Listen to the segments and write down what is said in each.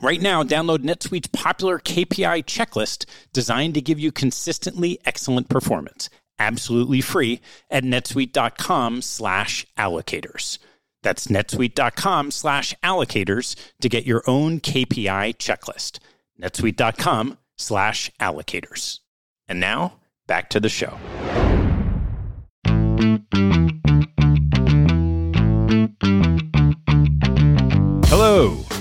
Right now, download NetSuite's popular KPI checklist designed to give you consistently excellent performance absolutely free at netsuite.com slash allocators. That's netsuite.com slash allocators to get your own KPI checklist. netsuite.com slash allocators. And now, back to the show.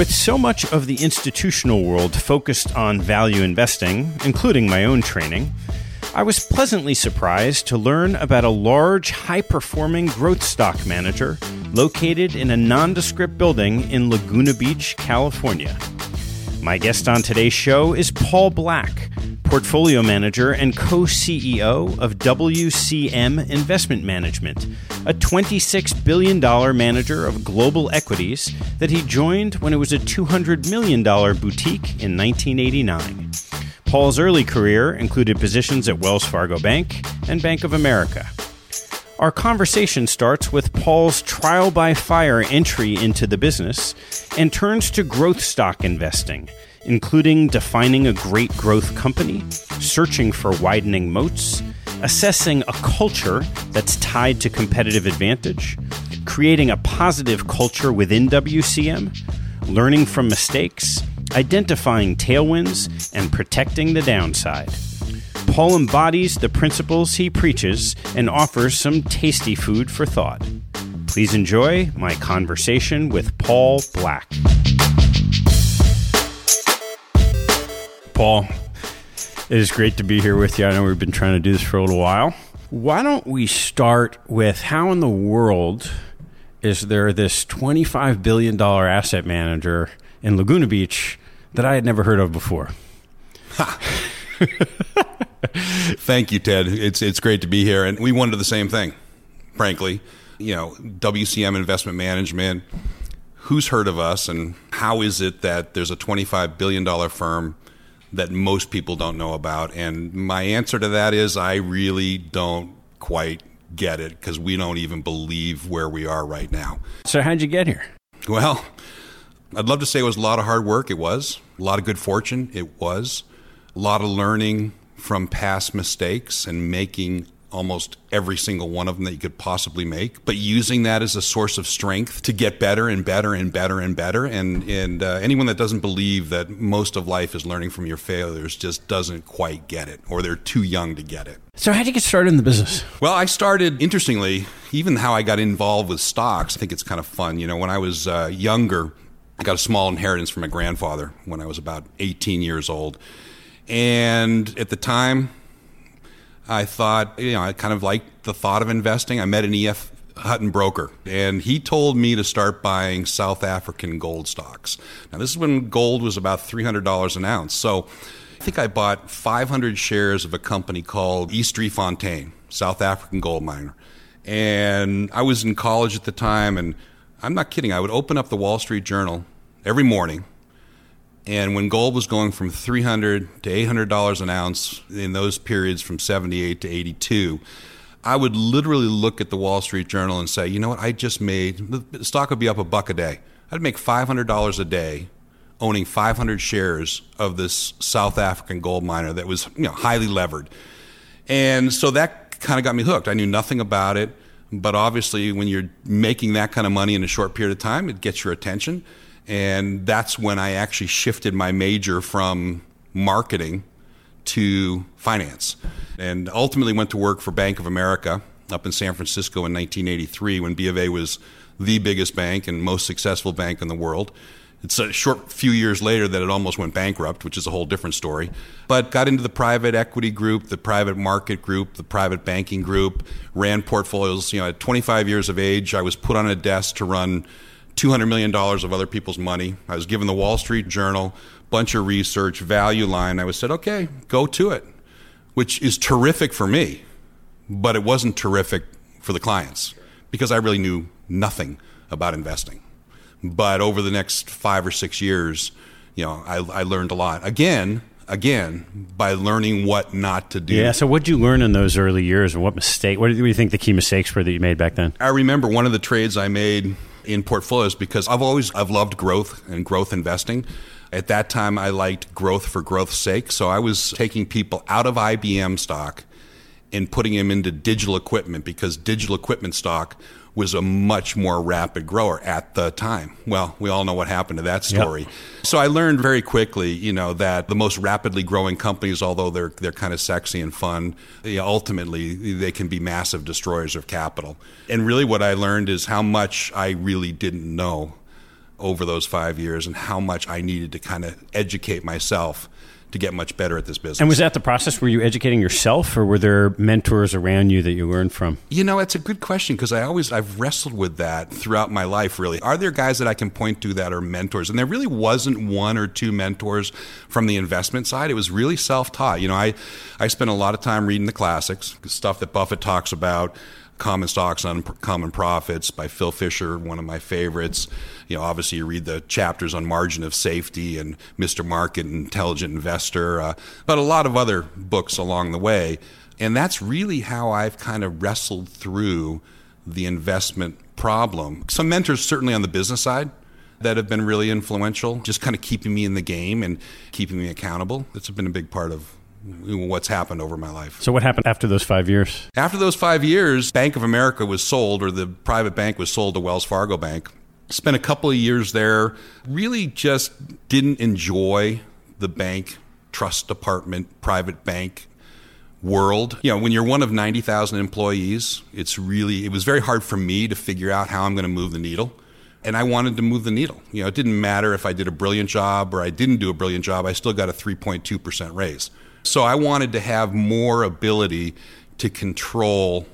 With so much of the institutional world focused on value investing, including my own training, I was pleasantly surprised to learn about a large, high performing growth stock manager located in a nondescript building in Laguna Beach, California. My guest on today's show is Paul Black, portfolio manager and co CEO of WCM Investment Management, a $26 billion manager of global equities that he joined when it was a $200 million boutique in 1989. Paul's early career included positions at Wells Fargo Bank and Bank of America. Our conversation starts with Paul's trial by fire entry into the business and turns to growth stock investing, including defining a great growth company, searching for widening moats, assessing a culture that's tied to competitive advantage, creating a positive culture within WCM, learning from mistakes, identifying tailwinds, and protecting the downside. Paul embodies the principles he preaches and offers some tasty food for thought. Please enjoy my conversation with Paul Black. Paul, it is great to be here with you. I know we've been trying to do this for a little while. Why don't we start with how in the world is there this $25 billion asset manager in Laguna Beach that I had never heard of before. Thank you, Ted. It's it's great to be here, and we wanted the same thing. Frankly, you know, WCM Investment Management. who's heard of us and how is it that there's a $25 billion firm that most people don't know about? And my answer to that is I really don't quite get it because we don't even believe where we are right now. So, how'd you get here? Well, I'd love to say it was a lot of hard work. It was. A lot of good fortune. It was. A lot of learning from past mistakes and making almost every single one of them that you could possibly make, but using that as a source of strength to get better and better and better and better. And and uh, anyone that doesn't believe that most of life is learning from your failures just doesn't quite get it, or they're too young to get it. So, how'd you get started in the business? Well, I started interestingly, even how I got involved with stocks. I think it's kind of fun. You know, when I was uh, younger, I got a small inheritance from my grandfather when I was about 18 years old. And at the time, I thought, you know, I kind of liked the thought of investing. I met an EF Hutton broker, and he told me to start buying South African gold stocks. Now, this is when gold was about $300 an ounce. So I think I bought 500 shares of a company called East Driefontein, South African gold miner. And I was in college at the time, and I'm not kidding. I would open up the Wall Street Journal every morning and when gold was going from 300 to $800 an ounce in those periods from 78 to 82, I would literally look at the Wall Street Journal and say, you know what, I just made, the stock would be up a buck a day. I'd make $500 a day owning 500 shares of this South African gold miner that was you know, highly levered. And so that kind of got me hooked. I knew nothing about it, but obviously, when you're making that kind of money in a short period of time, it gets your attention. And that's when I actually shifted my major from marketing to finance. And ultimately went to work for Bank of America up in San Francisco in 1983 when B of A was the biggest bank and most successful bank in the world. It's a short few years later that it almost went bankrupt, which is a whole different story. But got into the private equity group, the private market group, the private banking group, ran portfolios. You know, at 25 years of age, I was put on a desk to run $200 million of other people's money. I was given the Wall Street Journal, bunch of research, value line. I was said, okay, go to it, which is terrific for me, but it wasn't terrific for the clients because I really knew nothing about investing. But over the next five or six years, you know, I, I learned a lot. Again, again by learning what not to do. Yeah. So, what did you learn in those early years, and what mistake? What do you think the key mistakes were that you made back then? I remember one of the trades I made in portfolios because I've always I've loved growth and growth investing. At that time, I liked growth for growth's sake. So I was taking people out of IBM stock and putting them into digital equipment because digital equipment stock was a much more rapid grower at the time. Well, we all know what happened to that story. Yep. So I learned very quickly, you know, that the most rapidly growing companies, although they're they're kind of sexy and fun, ultimately they can be massive destroyers of capital. And really, what I learned is how much I really didn't know over those five years, and how much I needed to kind of educate myself to get much better at this business. And was that the process? Were you educating yourself, or were there mentors around you that you learned from? You know, it's a good question because I always I've wrestled with that throughout my life. Really, are there guys that I can point to that are mentors? And there really wasn't one or two mentors from the investment side. It was really self taught. You know, I I spent a lot of time reading the classics, stuff that Buffett talks about. Common Stocks, Uncommon Profits by Phil Fisher, one of my favorites. You know, obviously you read the chapters on margin of safety and Mr. Market, Intelligent Investor, uh, but a lot of other books along the way. And that's really how I've kind of wrestled through the investment problem. Some mentors, certainly on the business side, that have been really influential, just kind of keeping me in the game and keeping me accountable. That's been a big part of what's happened over my life. So, what happened after those five years? After those five years, Bank of America was sold, or the private bank was sold to Wells Fargo Bank. Spent a couple of years there, really just didn't enjoy the bank, trust department, private bank world. You know, when you're one of 90,000 employees, it's really, it was very hard for me to figure out how I'm going to move the needle. And I wanted to move the needle. You know, it didn't matter if I did a brilliant job or I didn't do a brilliant job, I still got a 3.2% raise. So I wanted to have more ability to control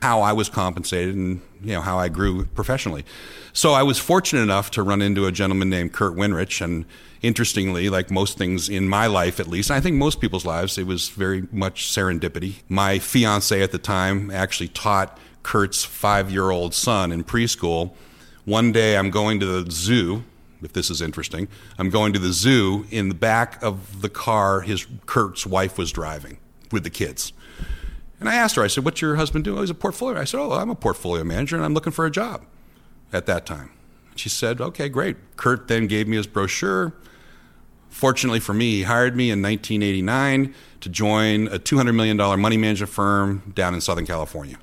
how I was compensated and you know how I grew professionally. So I was fortunate enough to run into a gentleman named Kurt Winrich and interestingly like most things in my life at least I think most people's lives it was very much serendipity. My fiance at the time actually taught Kurt's 5-year-old son in preschool One day I'm going to the zoo, if this is interesting. I'm going to the zoo in the back of the car his Kurt's wife was driving with the kids. And I asked her, I said, What's your husband doing? Oh, he's a portfolio. I said, Oh, I'm a portfolio manager and I'm looking for a job at that time. She said, Okay, great. Kurt then gave me his brochure. Fortunately for me, he hired me in 1989 to join a $200 million money management firm down in Southern California.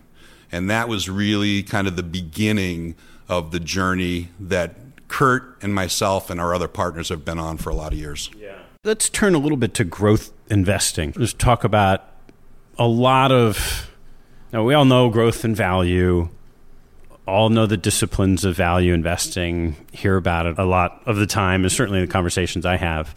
And that was really kind of the beginning of the journey that Kurt and myself and our other partners have been on for a lot of years. Yeah. Let's turn a little bit to growth investing. Let's talk about a lot of. Now, we all know growth and value, all know the disciplines of value investing, hear about it a lot of the time, and certainly the conversations I have.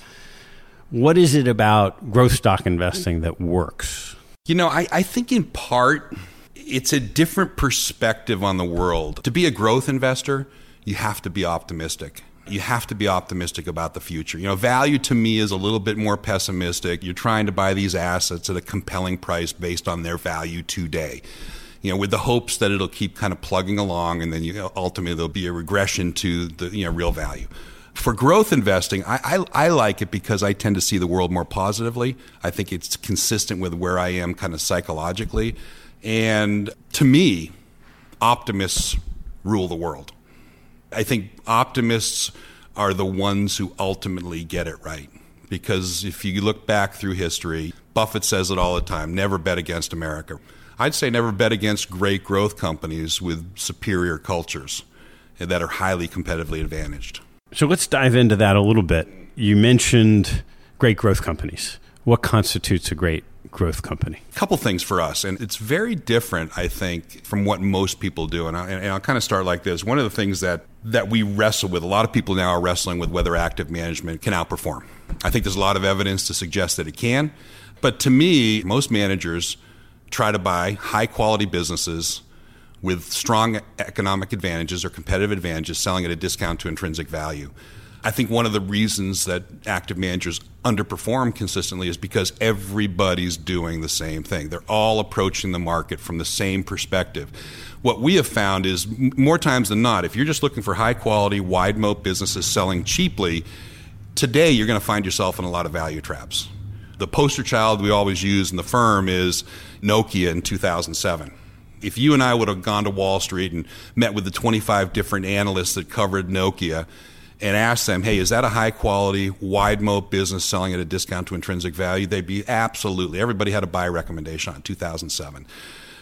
What is it about growth stock investing that works? You know, I, I think in part it's a different perspective on the world. To be a growth investor, you have to be optimistic. You have to be optimistic about the future. You know, value to me is a little bit more pessimistic. You're trying to buy these assets at a compelling price based on their value today. You know, with the hopes that it'll keep kind of plugging along, and then you know, ultimately there'll be a regression to the you know real value. For growth investing, I, I, I like it because I tend to see the world more positively. I think it's consistent with where I am kind of psychologically. And to me, optimists rule the world. I think optimists are the ones who ultimately get it right. Because if you look back through history, Buffett says it all the time never bet against America. I'd say never bet against great growth companies with superior cultures that are highly competitively advantaged. So let's dive into that a little bit. You mentioned great growth companies. What constitutes a great growth company? A couple things for us, and it's very different, I think, from what most people do. And, I, and I'll kind of start like this. One of the things that that we wrestle with, a lot of people now are wrestling with whether active management can outperform. I think there's a lot of evidence to suggest that it can, but to me, most managers try to buy high quality businesses with strong economic advantages or competitive advantages, selling at a discount to intrinsic value. I think one of the reasons that active managers underperform consistently is because everybody's doing the same thing. They're all approaching the market from the same perspective. What we have found is more times than not, if you're just looking for high quality, wide moat businesses selling cheaply, today you're going to find yourself in a lot of value traps. The poster child we always use in the firm is Nokia in 2007 if you and I would have gone to Wall Street and met with the 25 different analysts that covered Nokia and ask them, hey, is that a high quality, wide moat business selling at a discount to intrinsic value? They'd be absolutely. Everybody had a buy recommendation on 2007.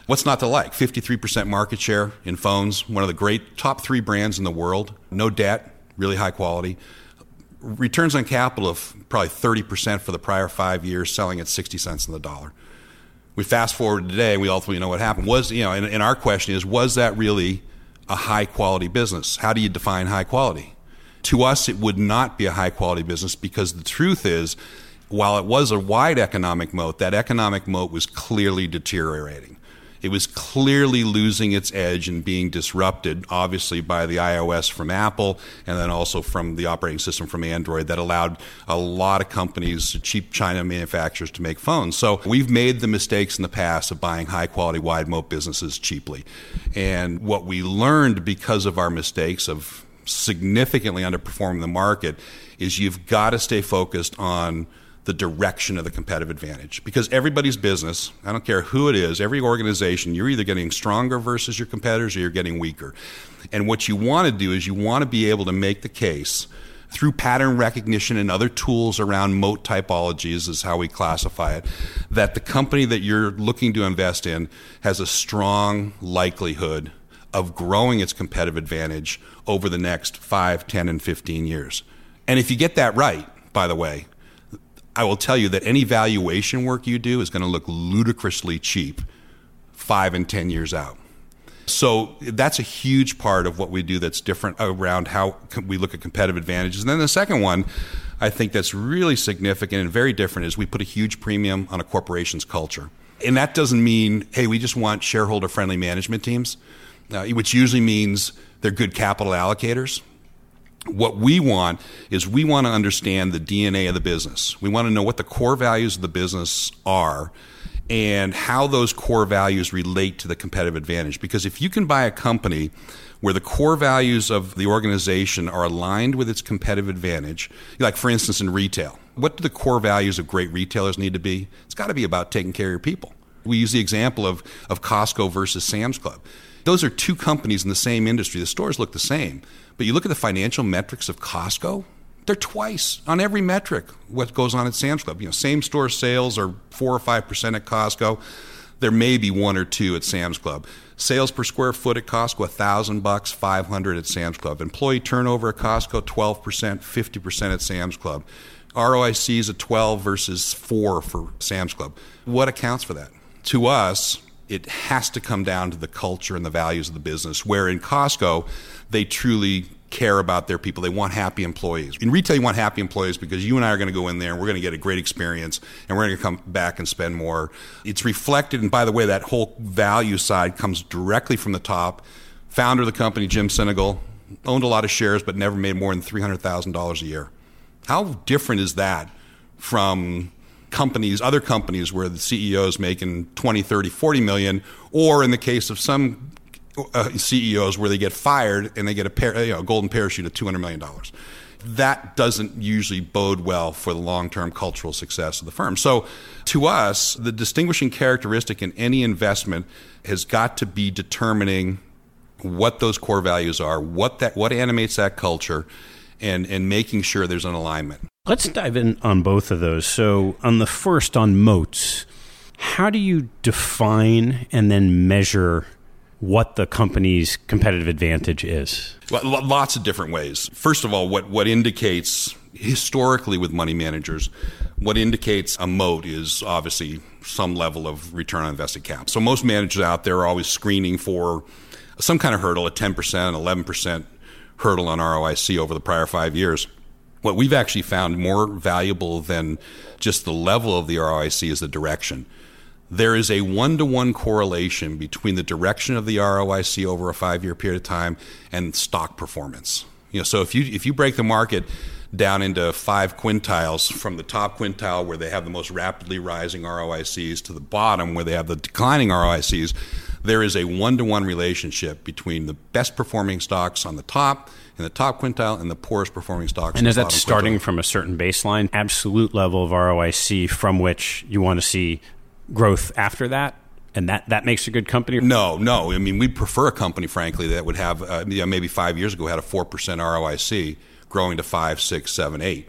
What's not to like? 53% market share in phones, one of the great top three brands in the world, no debt, really high quality. Returns on capital of probably 30% for the prior five years, selling at 60 cents on the dollar. We fast forward today, we ultimately know what happened. Was, you know, and, and our question is, was that really a high quality business? How do you define high quality? To us, it would not be a high quality business because the truth is, while it was a wide economic moat, that economic moat was clearly deteriorating. It was clearly losing its edge and being disrupted, obviously, by the iOS from Apple and then also from the operating system from Android that allowed a lot of companies, cheap China manufacturers, to make phones. So we've made the mistakes in the past of buying high quality, wide moat businesses cheaply. And what we learned because of our mistakes of significantly underperforming the market is you've got to stay focused on the direction of the competitive advantage. Because everybody's business i don't care who it is every organization you're either getting stronger versus your competitors or you're getting weaker. And what you want to do is you want to be able to make the case through pattern recognition and other tools around moat typologies is how we classify it that the company that you're looking to invest in has a strong likelihood of growing its competitive advantage over the next 5, 10, and 15 years. And if you get that right, by the way, I will tell you that any valuation work you do is going to look ludicrously cheap 5 and 10 years out. So that's a huge part of what we do that's different around how we look at competitive advantages. And then the second one, I think that's really significant and very different is we put a huge premium on a corporation's culture. And that doesn't mean, hey, we just want shareholder friendly management teams uh, which usually means they're good capital allocators. What we want is we want to understand the DNA of the business. We want to know what the core values of the business are and how those core values relate to the competitive advantage. Because if you can buy a company where the core values of the organization are aligned with its competitive advantage. Like, for instance, in retail, what do the core values of great retailers need to be? It's got to be about taking care of your people. We use the example of, of Costco versus Sam's Club. Those are two companies in the same industry. The stores look the same. But you look at the financial metrics of Costco, they're twice on every metric what goes on at Sam's Club. You know, same store sales are four or five percent at Costco. There may be one or two at Sam's Club. Sales per square foot at Costco, a thousand bucks, five hundred at Sam's Club. Employee turnover at Costco, twelve percent, fifty percent at Sam's Club. ROIC is a twelve versus four for Sam's Club. What accounts for that? To us, it has to come down to the culture and the values of the business. Where in Costco, they truly care about their people. They want happy employees. In retail, you want happy employees because you and I are going to go in there and we're going to get a great experience and we're going to come back and spend more. It's reflected, and by the way, that whole value side comes directly from the top. Founder of the company, Jim Sinegal, owned a lot of shares but never made more than $300,000 a year. How different is that from companies, other companies where the CEO is making 20, 30, 40 million, or in the case of some uh, CEOs where they get fired and they get a, you know, a golden parachute of $200 million. That doesn't usually bode well for the long term cultural success of the firm. So, to us, the distinguishing characteristic in any investment has got to be determining what those core values are, what, that, what animates that culture, and, and making sure there's an alignment. Let's dive in on both of those. So, on the first, on moats, how do you define and then measure what the company's competitive advantage is? Well, lots of different ways. First of all, what, what indicates historically with money managers, what indicates a moat is obviously some level of return on invested capital. So most managers out there are always screening for some kind of hurdle, a 10%, 11% hurdle on ROIC over the prior five years. What we've actually found more valuable than just the level of the ROIC is the direction there is a one to one correlation between the direction of the ROIC over a five year period of time and stock performance. You know, so if you if you break the market down into five quintiles from the top quintile where they have the most rapidly rising ROICs to the bottom where they have the declining ROICs, there is a one to one relationship between the best performing stocks on the top in the top quintile and the poorest performing stocks. And is that starting quintile. from a certain baseline, absolute level of ROIC from which you want to see growth after that? and that, that makes a good company? No, no. I mean, we prefer a company, frankly, that would have uh, maybe five years ago had a four percent ROIC, growing to five, six, seven, eight.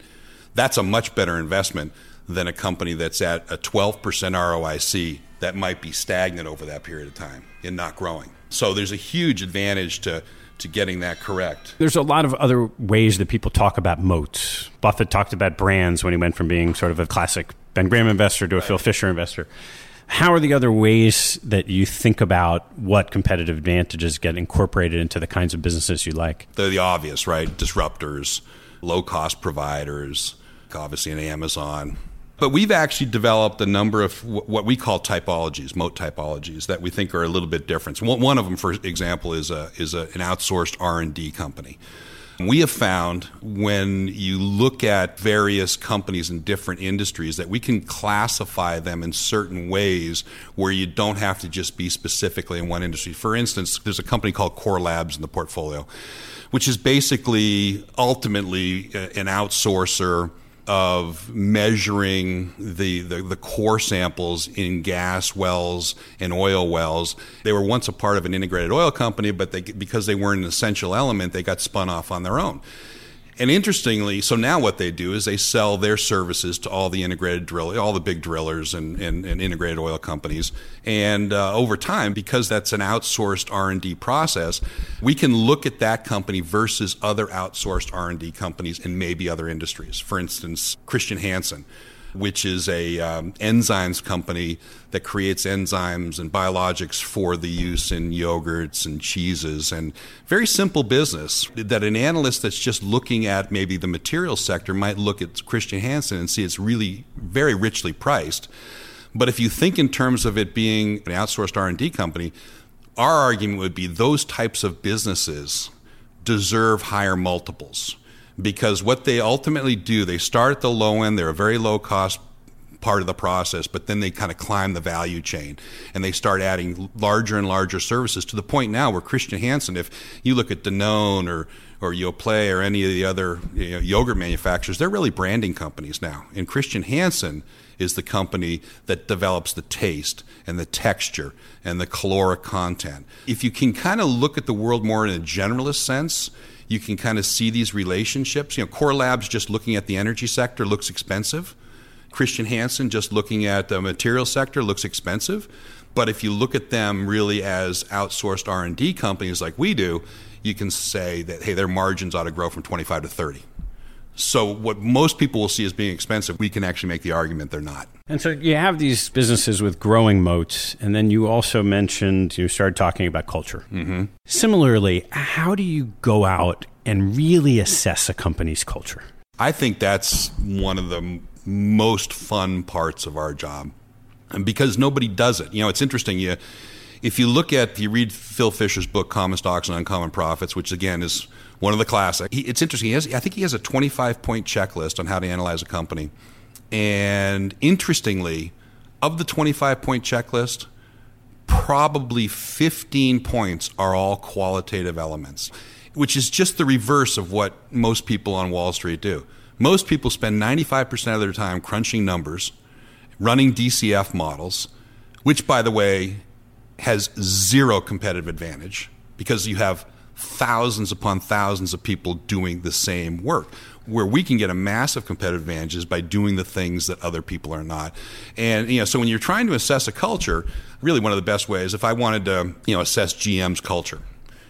That's a much better investment than a company that's at a twelve percent ROIC that might be stagnant over that period of time and not growing. So there's a huge advantage to to getting that correct. There's a lot of other ways that people talk about moats. Buffett talked about brands when he went from being sort of a classic Ben Graham investor to a right. Phil Fisher investor. How are the other ways that you think about what competitive advantages get incorporated into the kinds of businesses you like? They're the obvious, right? Disruptors, low cost providers, obviously an Amazon. But we've actually developed a number of what we call typologies, moat typologies, that we think are a little bit different. one of them, for example, is a, is a, an outsourced R and D company. We have found when you look at various companies in different industries that we can classify them in certain ways where you don't have to just be specifically in one industry. For instance, there's a company called Core Labs in the portfolio, which is basically ultimately an outsourcer of measuring the, the, the, core samples in gas wells and oil wells. They were once a part of an integrated oil company, but they, because they weren't an essential element, they got spun off on their own. And interestingly, so now what they do is they sell their services to all the integrated drill, all the big drillers and, and, and integrated oil companies. And uh, over time, because that's an outsourced R and D process, we can look at that company versus other outsourced R and D companies in maybe other industries. For instance, Christian Hansen which is a um, enzymes company that creates enzymes and biologics for the use in yogurts and cheeses and very simple business that an analyst that's just looking at maybe the material sector might look at Christian Hansen and see it's really very richly priced. But if you think in terms of it being an outsourced R&D company, our argument would be those types of businesses deserve higher multiples because what they ultimately do, they start at the low end, they're a very low cost part of the process, but then they kind of climb the value chain and they start adding larger and larger services to the point now where Christian Hansen, if you look at Danone or or Yoplait or any of the other you know, yogurt manufacturers, they're really branding companies now. And Christian Hansen is the company that develops the taste and the texture and the caloric content. If you can kind of look at the world more in a generalist sense, you can kind of see these relationships. You know, Core Labs just looking at the energy sector looks expensive Christian Hansen just looking at the material sector looks expensive. But if you look at them really as outsourced R&D companies like we do, you can say that hey, their margins ought to grow from 25 to 30. So what most people will see as being expensive, we can actually make the argument they're not. And so you have these businesses with growing moats, and then you also mentioned you started talking about culture. Mm-hmm. Similarly, how do you go out and really assess a company's culture? I think that's one of the most fun parts of our job. And because nobody does it. You know, it's interesting. You, if you look at, you read Phil Fisher's book, Common Stocks and Uncommon Profits, which again is one of the classic. He, it's interesting. He has, I think he has a 25 point checklist on how to analyze a company. And interestingly, of the 25 point checklist, probably 15 points are all qualitative elements, which is just the reverse of what most people on Wall Street do. Most people spend 95% of their time crunching numbers, running DCF models, which, by the way, has zero competitive advantage because you have thousands upon thousands of people doing the same work. Where we can get a massive competitive advantage is by doing the things that other people are not. And you know, so when you're trying to assess a culture, really one of the best ways, if I wanted to, you know, assess GM's culture,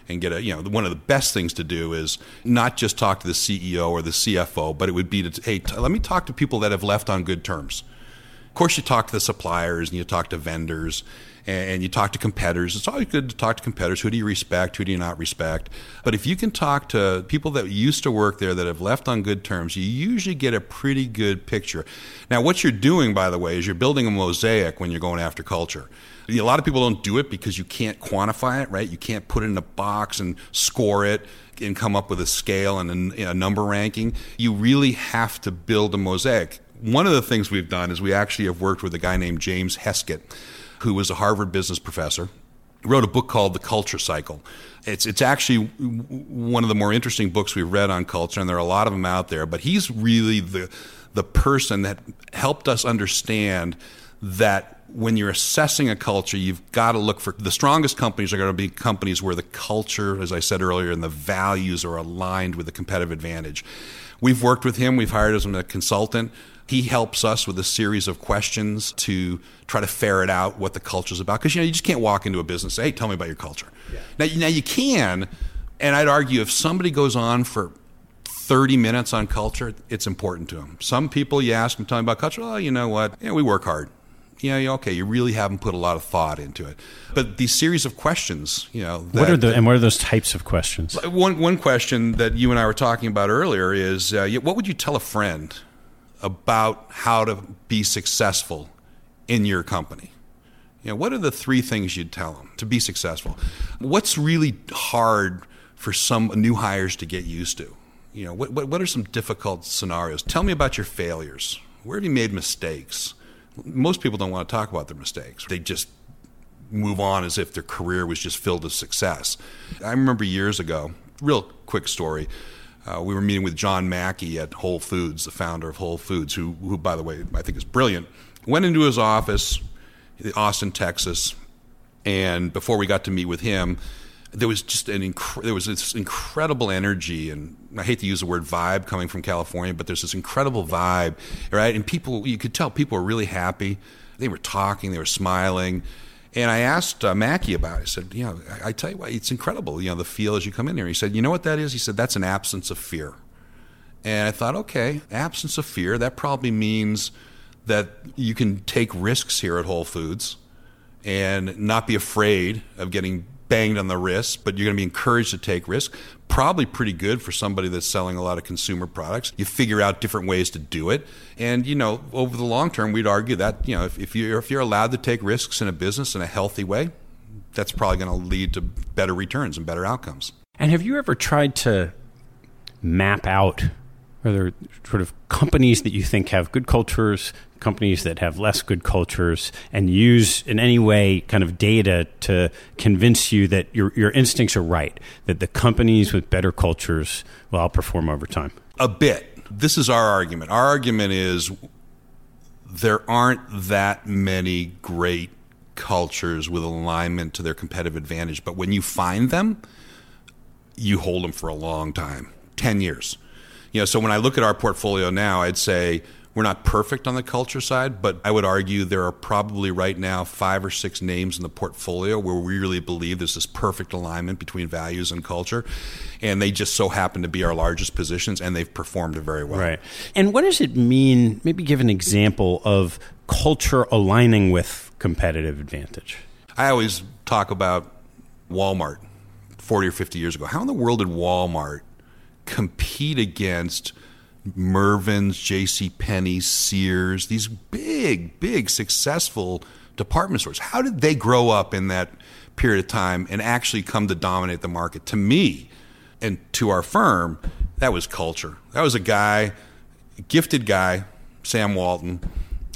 and get a you know one of the best things to do is not just talk to the CEO or the CFO, but it would be to hey t- let me talk to people that have left on good terms. Of course, you talk to the suppliers and you talk to vendors and you talk to competitors. It's always good to talk to competitors. Who do you respect? Who do you not respect? But if you can talk to people that used to work there that have left on good terms, you usually get a pretty good picture. Now, what you're doing, by the way, is you're building a mosaic when you're going after culture. A lot of people don't do it because you can't quantify it, right? You can't put it in a box and score it and come up with a scale and a, number ranking. You really have to build a mosaic. One of the things we've done is we actually have worked with a guy named James Heskett, who was a Harvard business professor. Wrote a book called The Culture Cycle. It's, it's actually one of the more interesting books we've read on culture, and there are a lot of them out there. But he's really the, the person that helped us understand that when you're assessing a culture, you've got to look for the strongest companies are going to be companies where the culture, as I said earlier, and the values are aligned with the competitive advantage. We've worked with him, we've hired him as a consultant. He helps us with a series of questions to try to ferret out what the culture is about. Because you know, you just can't walk into a business and say, hey, tell me about your culture. Yeah. Now, now you can, and I'd argue if somebody goes on for 30 minutes on culture, it's important to them. Some people, you ask them, tell me about culture, oh, you know what? Yeah, we work hard you know, okay, you really haven't put a lot of thought into it. But these series of questions, you know, that, what are the and what are those types of questions? One one question that you and I were talking about earlier is, uh, what would you tell a friend about how to be successful in your company? You know, what are the three things you'd tell them to be successful? What's really hard for some new hires to get used to? You know, what, what, what are some difficult scenarios? Tell me about your failures. Where have you made mistakes? most people don't want to talk about their mistakes. They just move on as if their career was just filled with success. I remember years ago, real quick story. Uh, we were meeting with John Mackey at Whole Foods, the founder of Whole Foods, who, who, by the way, I think is brilliant. Went into his office, in Austin, Texas, and before we got to meet with him, there was just an inc- there was this incredible energy and I hate to use the word vibe coming from California, but there's this incredible vibe, right? And people, you could tell people were really happy. They were talking, they were smiling. And I asked uh, Mackey about it. I said, you know, I, I tell you what, it's incredible, you know, the feel as you come in here. He said, you know what that is? He said, that's an absence of fear. And I thought, okay, absence of fear, that probably means that you can take risks here at Whole Foods and not be afraid of getting banged on the wrist, but you're going to be encouraged to take risks. Probably pretty good for somebody that's selling a lot of consumer products. You figure out different ways to do it, and you know, over the long term, we'd argue that you know, if, if you're if you're allowed to take risks in a business in a healthy way, that's probably going to lead to better returns and better outcomes. And have you ever tried to map out Are there sort of companies that you think have good cultures, companies that have less good cultures, and use in any way kind of data to convince you that your, your instincts are right, that the companies with better cultures will outperform over time? A bit. This is our argument. Our argument is there aren't that many great cultures with alignment to their competitive advantage, but when you find them, you hold them for a long time 10 years. You know, so when I look at our portfolio now, I'd say we're not perfect on the culture side, but I would argue there are probably right now five or six names in the portfolio where we really believe there's this perfect alignment between values and culture. And they just so happen to be our largest positions and they've performed very well. Right. And what does it mean? Maybe give an example of culture aligning with competitive advantage. I always talk about Walmart 40 or 50 years ago. How in the world did Walmart compete against Mervyn's, J.C. Penney, Sears, these big, big, successful department stores. How did they grow up in that period of time and actually come to dominate the market? To me and to our firm, that was culture. That was a guy, gifted guy, Sam Walton,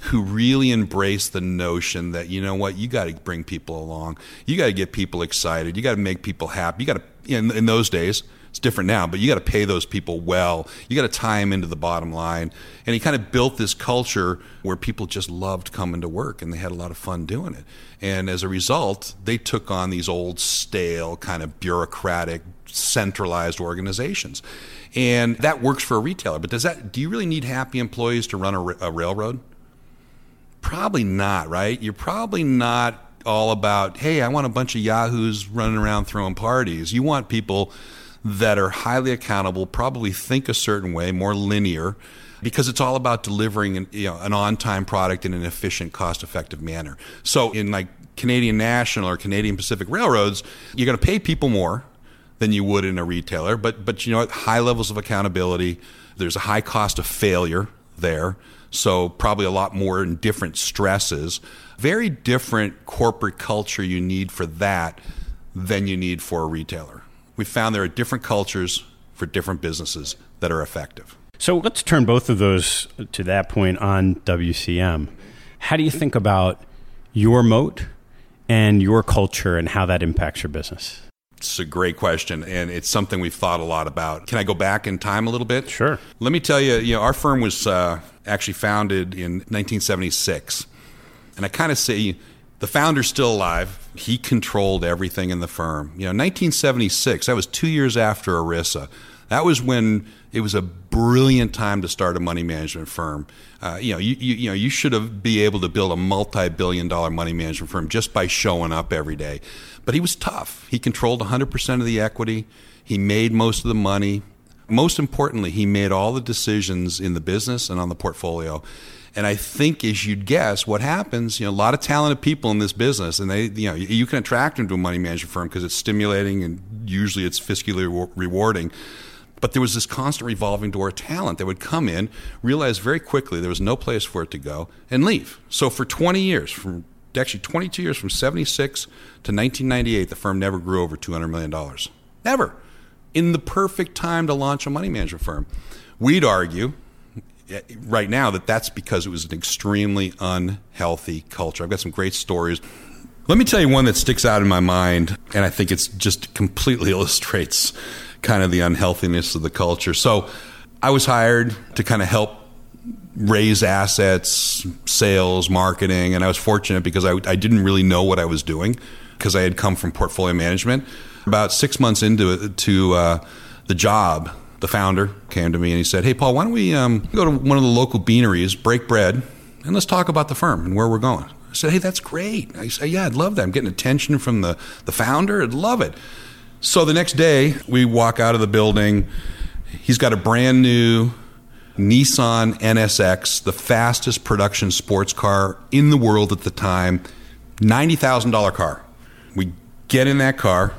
who really embraced the notion that you know what you got to bring people along, you got to get people excited, you got to make people happy. You got to in, in those days it's different now, but you got to pay those people well. You got to tie them into the bottom line. And he kind of built this culture where people just loved coming to work and they had a lot of fun doing it. And as a result, they took on these old, stale, kind of bureaucratic, centralized organizations. And that works for a retailer. But does that? Do you really need happy employees to run a, a railroad? Probably not, right? You're probably not all about, hey, I want a bunch of yahoos running around throwing parties. You want people that are highly accountable, probably think a certain way, more linear, because it's all about delivering an, you know, an on-time product in an efficient, cost-effective manner. So in like Canadian National or Canadian Pacific Railroads, you're going to pay people more than you would in a retailer, but but you know at high levels of accountability. There's a high cost of failure there, so probably a lot more in different stresses. Very different corporate culture you need for that than you need for a retailer we found there are different cultures for different businesses that are effective. So let's turn both of those to that point on WCM. How do you think about your moat and your culture and how that impacts your business? It's a great question, and it's something we've thought a lot about. Can I go back in time a little bit? Sure. Let me tell you, you know, our firm was uh, actually founded in 1976, and I kind of say the founder's still alive. He controlled everything in the firm. You know, 1976, that was two years after ERISA. That was when it was a brilliant time to start a money management firm. Uh, you know, you, you, you know, you should have be able to build a multi-billion-dollar money management firm just by showing up every day. But he was tough. He controlled 100% of the equity. He made most of the money. Most importantly, he made all the decisions in the business and on the portfolio. And I think, as you'd guess, what happens, you know, a lot of talented people in this business, and they, you know, you can attract them to a money management firm because it's stimulating and usually it's fiscally rewarding. But there was this constant revolving door of talent that would come in, realize very quickly there was no place for it to go, and leave. So for 20 years, from actually 22 years, from 76 to 1998, the firm never grew over $200 million. Never. In the perfect time to launch a money management firm. We'd argue, right now that that's because it was an extremely unhealthy culture. I've got some great stories. Let me tell you one that sticks out in my mind, and I think it's just completely illustrates kind of the unhealthiness of the culture. So, I was hired to kind of help raise assets, sales, marketing, and I was fortunate because I, I didn't really know what I was doing because I had come from portfolio management. About six months into to uh, the job, the founder came to me and he said, "Hey, Paul, why don't we um, go to one of the local beaneries, break bread, and let's talk about the firm and where we're going." I said, "Hey, that's great." I said, "Yeah, I'd love that. I'm getting attention from the the founder. I'd love it." So the next day, we walk out of the building. He's got a brand new Nissan NSX, the fastest production sports car in the world at the time, ninety thousand dollar car. We get in that car.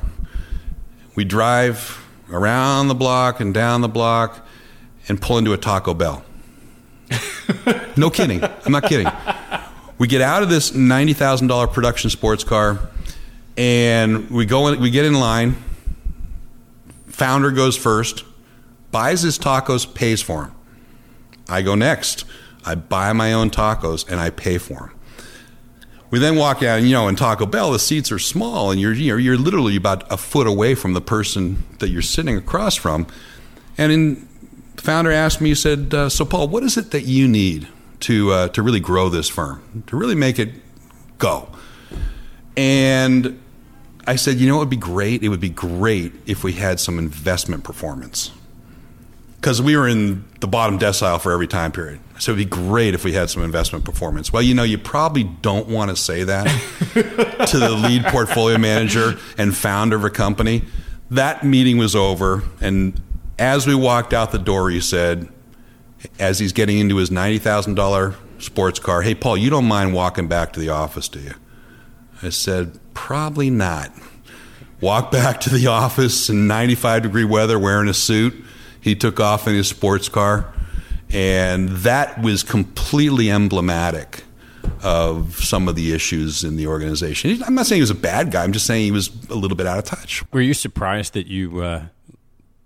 We drive around the block and down the block and pull into a Taco Bell. no kidding. I'm not kidding. We get out of this $90,000 production sports car and we go in, we get in line. Founder goes first, buys his tacos, pays for them. I go next. I buy my own tacos and I pay for them. We then walk out, and you know, in Taco Bell, the seats are small, and you're you're, you're literally about a foot away from the person that you're sitting across from. And in, the founder asked me, he said, uh, "So, Paul, what is it that you need to uh, to really grow this firm, to really make it go?" And I said, "You know, it would be great. It would be great if we had some investment performance." Because we were in the bottom decile for every time period. So it'd be great if we had some investment performance. Well, you know, you probably don't want to say that to the lead portfolio manager and founder of a company. That meeting was over, and as we walked out the door, he said, as he's getting into his ninety thousand dollar sports car, "Hey, Paul, you don't mind walking back to the office, do you?" I said, "Probably not." Walk back to the office in ninety five degree weather, wearing a suit he took off in his sports car, and that was completely emblematic of some of the issues in the organization. I'm not saying he was a bad guy. I'm just saying he was a little bit out of touch. Were you surprised that you uh,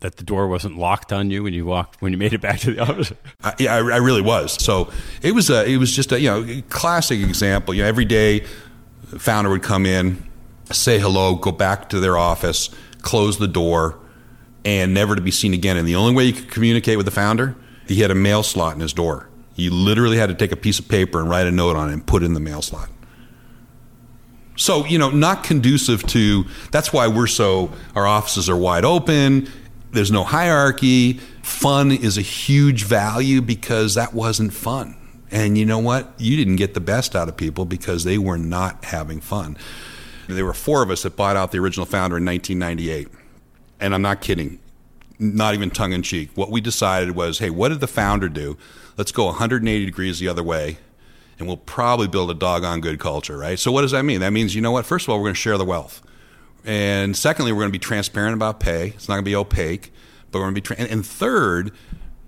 that the door wasn't locked on you when you walked when you made it back to the office? I, yeah, I, I really was. So it was a it was just a you know classic example. You know, every day, founder would come in, say hello, go back to their office, close the door and never to be seen again. And the only way you could communicate with the founder, he had a mail slot in his door. You literally had to take a piece of paper and write a note on it and put it in the mail slot. So, you know, not conducive to that's why we're so our offices are wide open. There's no hierarchy. Fun is a huge value because that wasn't fun. And you know what? You didn't get the best out of people because they were not having fun. There were four of us that bought out the original founder in 1998 and I'm not kidding, not even tongue in cheek. What we decided was, hey, what did the founder do? Let's go 180 degrees the other way, and we'll probably build a doggone good culture, right? So what does that mean? That means, you know what? First of all, we're going to share the wealth, and secondly, we're going to be transparent about pay. It's not going to be opaque, but we're going to be. Tra- and, and third,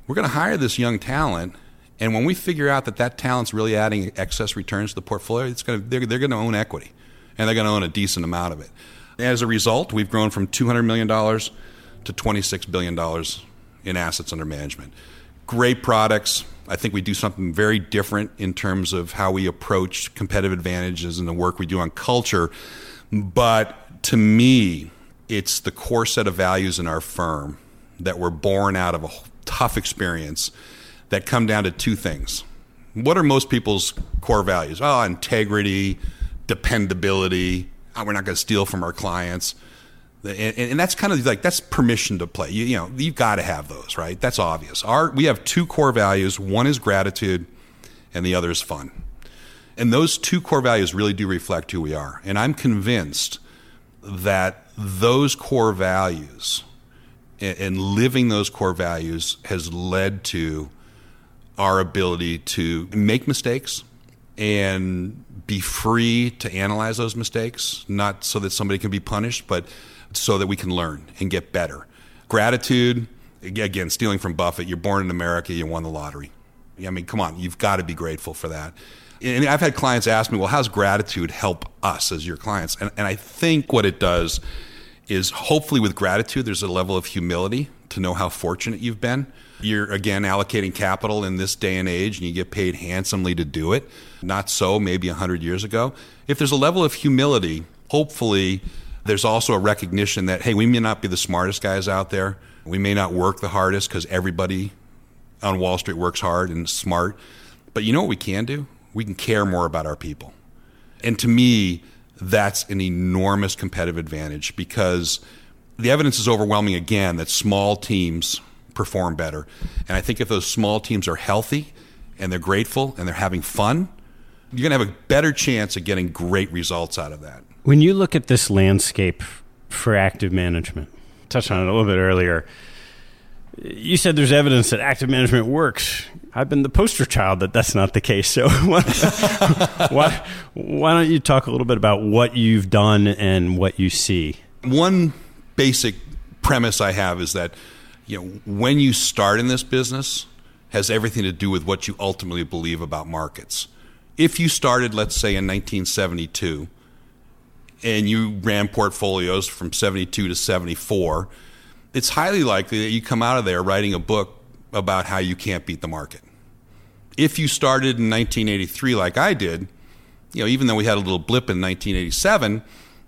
we're going to hire this young talent. And when we figure out that that talent's really adding excess returns to the portfolio, it's going to, they're, they're going to own equity, and they're going to own a decent amount of it. As a result, we've grown from $200 million to $26 billion in assets under management. Great products. I think we do something very different in terms of how we approach competitive advantages and the work we do on culture. But to me, it's the core set of values in our firm that were born out of a tough experience that come down to two things. What are most people's core values? Oh, integrity, dependability, uh, we're not going to steal from our clients. And, and, that's kind of like that's permission to play. You, you know, you've got to have those, right? That's obvious. Our we have two core values. One is gratitude, and the other is fun. And those two core values really do reflect who we are. And I'm convinced that those core values and, and living those core values has led to our ability to make mistakes and be free to analyze those mistakes, not so that somebody can be punished, but so that we can learn and get better. Gratitude, again, stealing from Buffett, you're born in America, you won the lottery. I mean, come on, you've got to be grateful for that. And I've had clients ask me, well, how's gratitude help us as your clients? And, and I think what it does is hopefully with gratitude, there's a level of humility to know how fortunate you've been. You're again allocating capital in this day and age, and you get paid handsomely to do it. Not so maybe 100 years ago. If there's a level of humility, hopefully there's also a recognition that, hey, we may not be the smartest guys out there. We may not work the hardest because everybody on Wall Street works hard and smart. But you know what we can do? We can care more about our people. And to me, that's an enormous competitive advantage because the evidence is overwhelming again that small teams perform better. And I think if those small teams are healthy and they're grateful and they're having fun, you're going to have a better chance of getting great results out of that. When you look at this landscape for active management, touched on it a little bit earlier. You said there's evidence that active management works. I've been the poster child that that's not the case. So, why, why don't you talk a little bit about what you've done and what you see? One basic premise I have is that you know when you start in this business has everything to do with what you ultimately believe about markets. If you started, let's say, in 1972, and you ran portfolios from 72 to 74, it's highly likely that you come out of there writing a book about how you can't beat the market. If you started in 1983 like I did, you know, even though we had a little blip in 1987,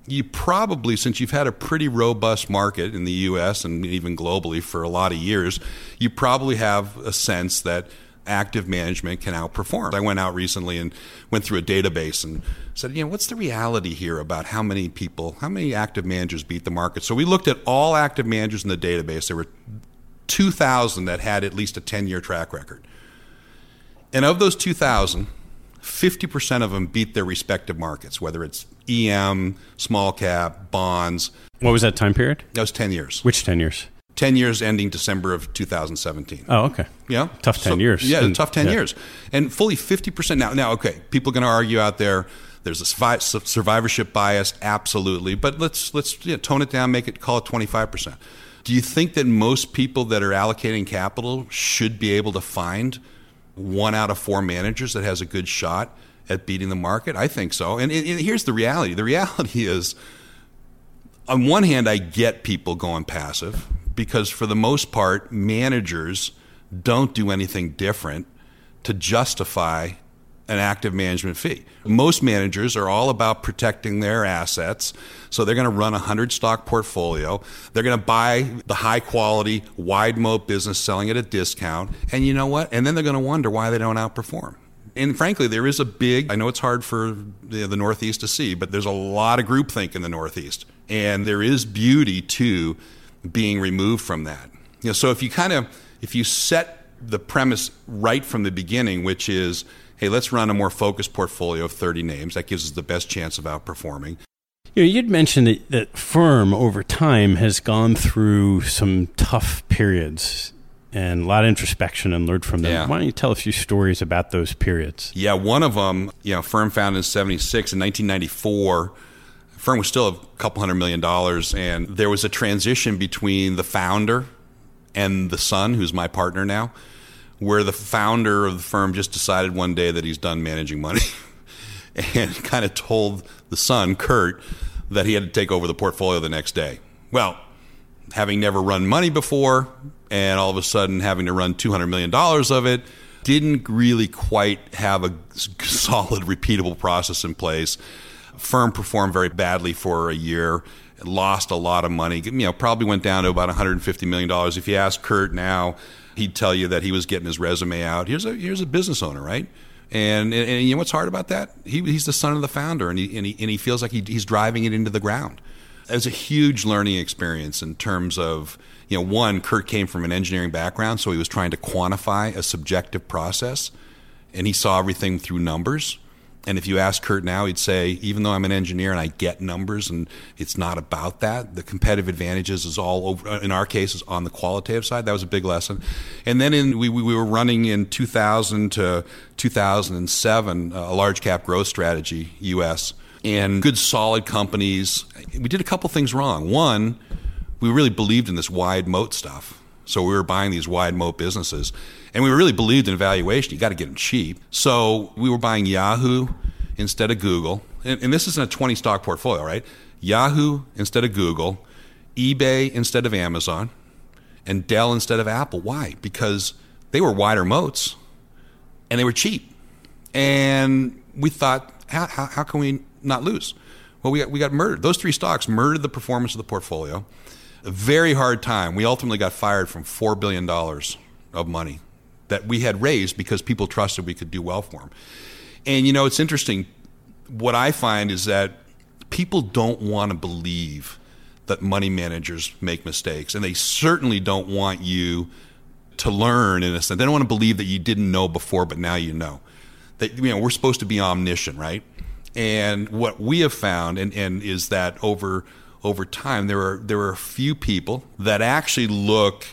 you probably, since you've had a pretty robust market in the US and even globally for a lot of years, you probably have a sense that active management can outperform. I went out recently and went through a database and said, you know, what's the reality here about how many people, how many active managers beat the market? So we looked at all active managers in the database. There were 2,000 that had at least a 10 year track record. And of those 2,000, 50% of them beat their respective markets, whether it's EM, small cap, bonds. What was that time period? That was 10 years. Which 10 years? 10 years ending December of 2017. Oh, okay. Yeah. Tough 10 so, years. Yeah, and, tough 10 yeah. years. And fully 50% now. Now, okay, people are going to argue out there there's a survivorship bias, absolutely. But let's, let's you know, tone it down, make it, call it 25%. Do you think that most people that are allocating capital should be able to find one out of four managers that has a good shot at beating the market? I think so. And, and here's the reality the reality is, on one hand, I get people going passive because, for the most part, managers don't do anything different to justify an active management fee. Most managers are all about protecting their assets. So they're going to run a 100 stock portfolio. They're going to buy the high quality, wide moat business selling at a discount. And you know what? And then they're going to wonder why they don't outperform. And frankly, there is a big, I know it's hard for the, the Northeast to see, but there's a lot of groupthink in the Northeast. And there is beauty to being removed from that. You know, so if you kind of, if you set the premise right from the beginning, which is, hey, let's run a more focused portfolio of 30 names. That gives us the best chance of outperforming. You know, you'd mentioned that, that firm over time has gone through some tough periods and a lot of introspection and learned from them. Yeah. Why don't you tell a few stories about those periods? Yeah, one of them, you know, firm founded in 76 in 1994 firm was still a couple hundred million dollars and there was a transition between the founder and the son who's my partner now where the founder of the firm just decided one day that he's done managing money and kind of told the son, Kurt, that he had to take over the portfolio the next day. Well, having never run money before and all of a sudden having to run $200 million of it, didn't really quite have a solid, repeatable process in place. Firm performed very badly for a year, lost a lot of money. You know, probably went down to about 150 million dollars. If you ask Kurt now, he'd tell you that he was getting his resume out. Here's a here's a business owner, right? And, and, and you know what's hard about that? He, he's the son of the founder, and he and he, and he feels like he, he's driving it into the ground. It was a huge learning experience in terms of you know one, Kurt came from an engineering background, so he was trying to quantify a subjective process, and he saw everything through numbers. And if you ask Kurt now, he'd say, even though I'm an engineer and I get numbers and it's not about that, the competitive advantages is all over, uh, in our case, is on the qualitative side. That was a big lesson. And then in, we, we were running in 2000 to 2007 uh, a large cap growth strategy, US, and good solid companies. We did a couple things wrong. One, we really believed in this wide moat stuff. So we were buying these wide moat businesses. And we really believed in valuation. You got to get them cheap. So we were buying Yahoo instead of Google. And, and, this isn't a 20 stock portfolio, right? Yahoo instead of Google, eBay instead of Amazon, and Dell instead of Apple. Why? Because they were wider moats and they were cheap. And we thought, how, how, how can we not lose? Well, we got, we got murdered. Those three stocks murdered the performance of the portfolio a very hard time. We ultimately got fired from $4 billion of money that we had raised because people trusted we could do well for them. And you know, it's interesting. What I find is that people don't want to believe that money managers make mistakes, and they certainly don't want you to learn in a sense. They don't want to believe that you didn't know before, but now you know. That you know, we're supposed to be omniscient, right? And what we have found, and, and is that over over time, there are there are a few people that actually look.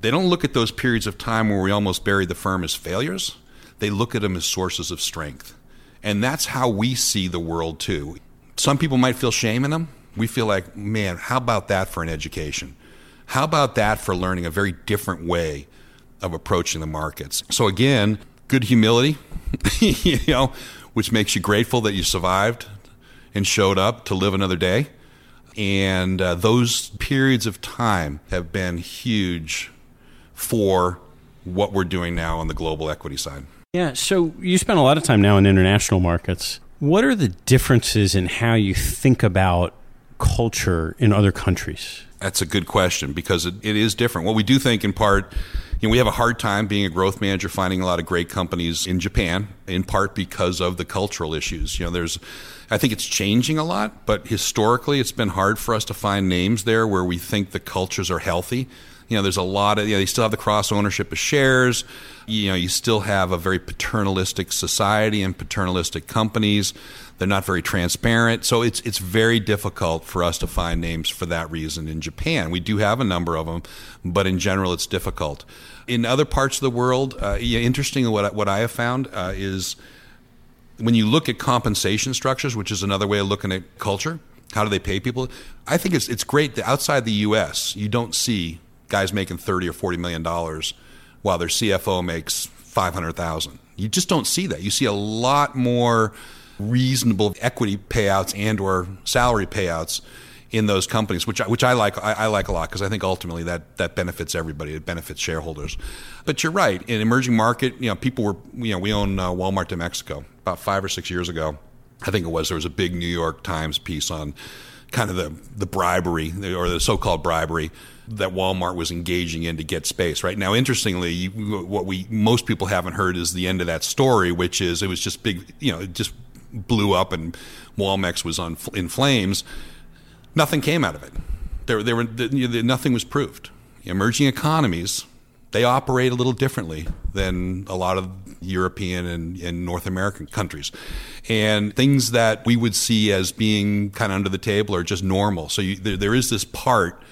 They don't look at those periods of time where we almost buried the firm as failures. They look at them as sources of strength, and that's how we see the world too. Some people might feel shame in them. We feel like, man, how about that for an education? How about that for learning a very different way of approaching the markets? So again, good humility, you know, which makes you grateful that you survived and showed up to live another day and uh, those periods of time have been huge for what we're doing now on the global equity side. Yeah, so you spend a lot of time now in international markets. What are the differences in how you think about culture in other countries? That's a good question because it, it is different. What we do think, in part, you know, we have a hard time being a growth manager finding a lot of great companies in Japan, in part because of the cultural issues. You know, there's, I think it's changing a lot, but historically, it's been hard for us to find names there where we think the cultures are healthy. You know, there's a lot of, you know, they still have the cross ownership of shares. You know, you still have a very paternalistic society and paternalistic companies. They're not very transparent. So it's it's very difficult for us to find names for that reason in Japan. We do have a number of them, but in general, it's difficult. In other parts of the world, uh, yeah, what what I have found uh, is when you look at compensation structures, which is another way of looking at culture. How do they pay people? I think it's it's great that outside the U.S. you don't see guys making thirty or forty million dollars while their CFO makes five hundred thousand. You just don't see that. You see a lot more reasonable equity payouts and or salary payouts in those companies, which I, which I like I, I like a lot because I think ultimately that that benefits everybody. It benefits shareholders. But you're right. In emerging market, you know, people were you know we own uh, Walmart de Mexico about five or six years ago. I think it was there was a big New York Times piece on kind of the the bribery or the so-called bribery that Walmart was engaging in to get space. Right now, interestingly, what we most people haven't heard is the end of that story, which is it was just big. You know, it just blew up and Walmex was on in flames, nothing came out of it. There, there were nothing was proved. Emerging economies they operate a little differently than a lot of European and, and, North American countries. And things that we would see as being kind of under the table are just normal. So you, there, there is this part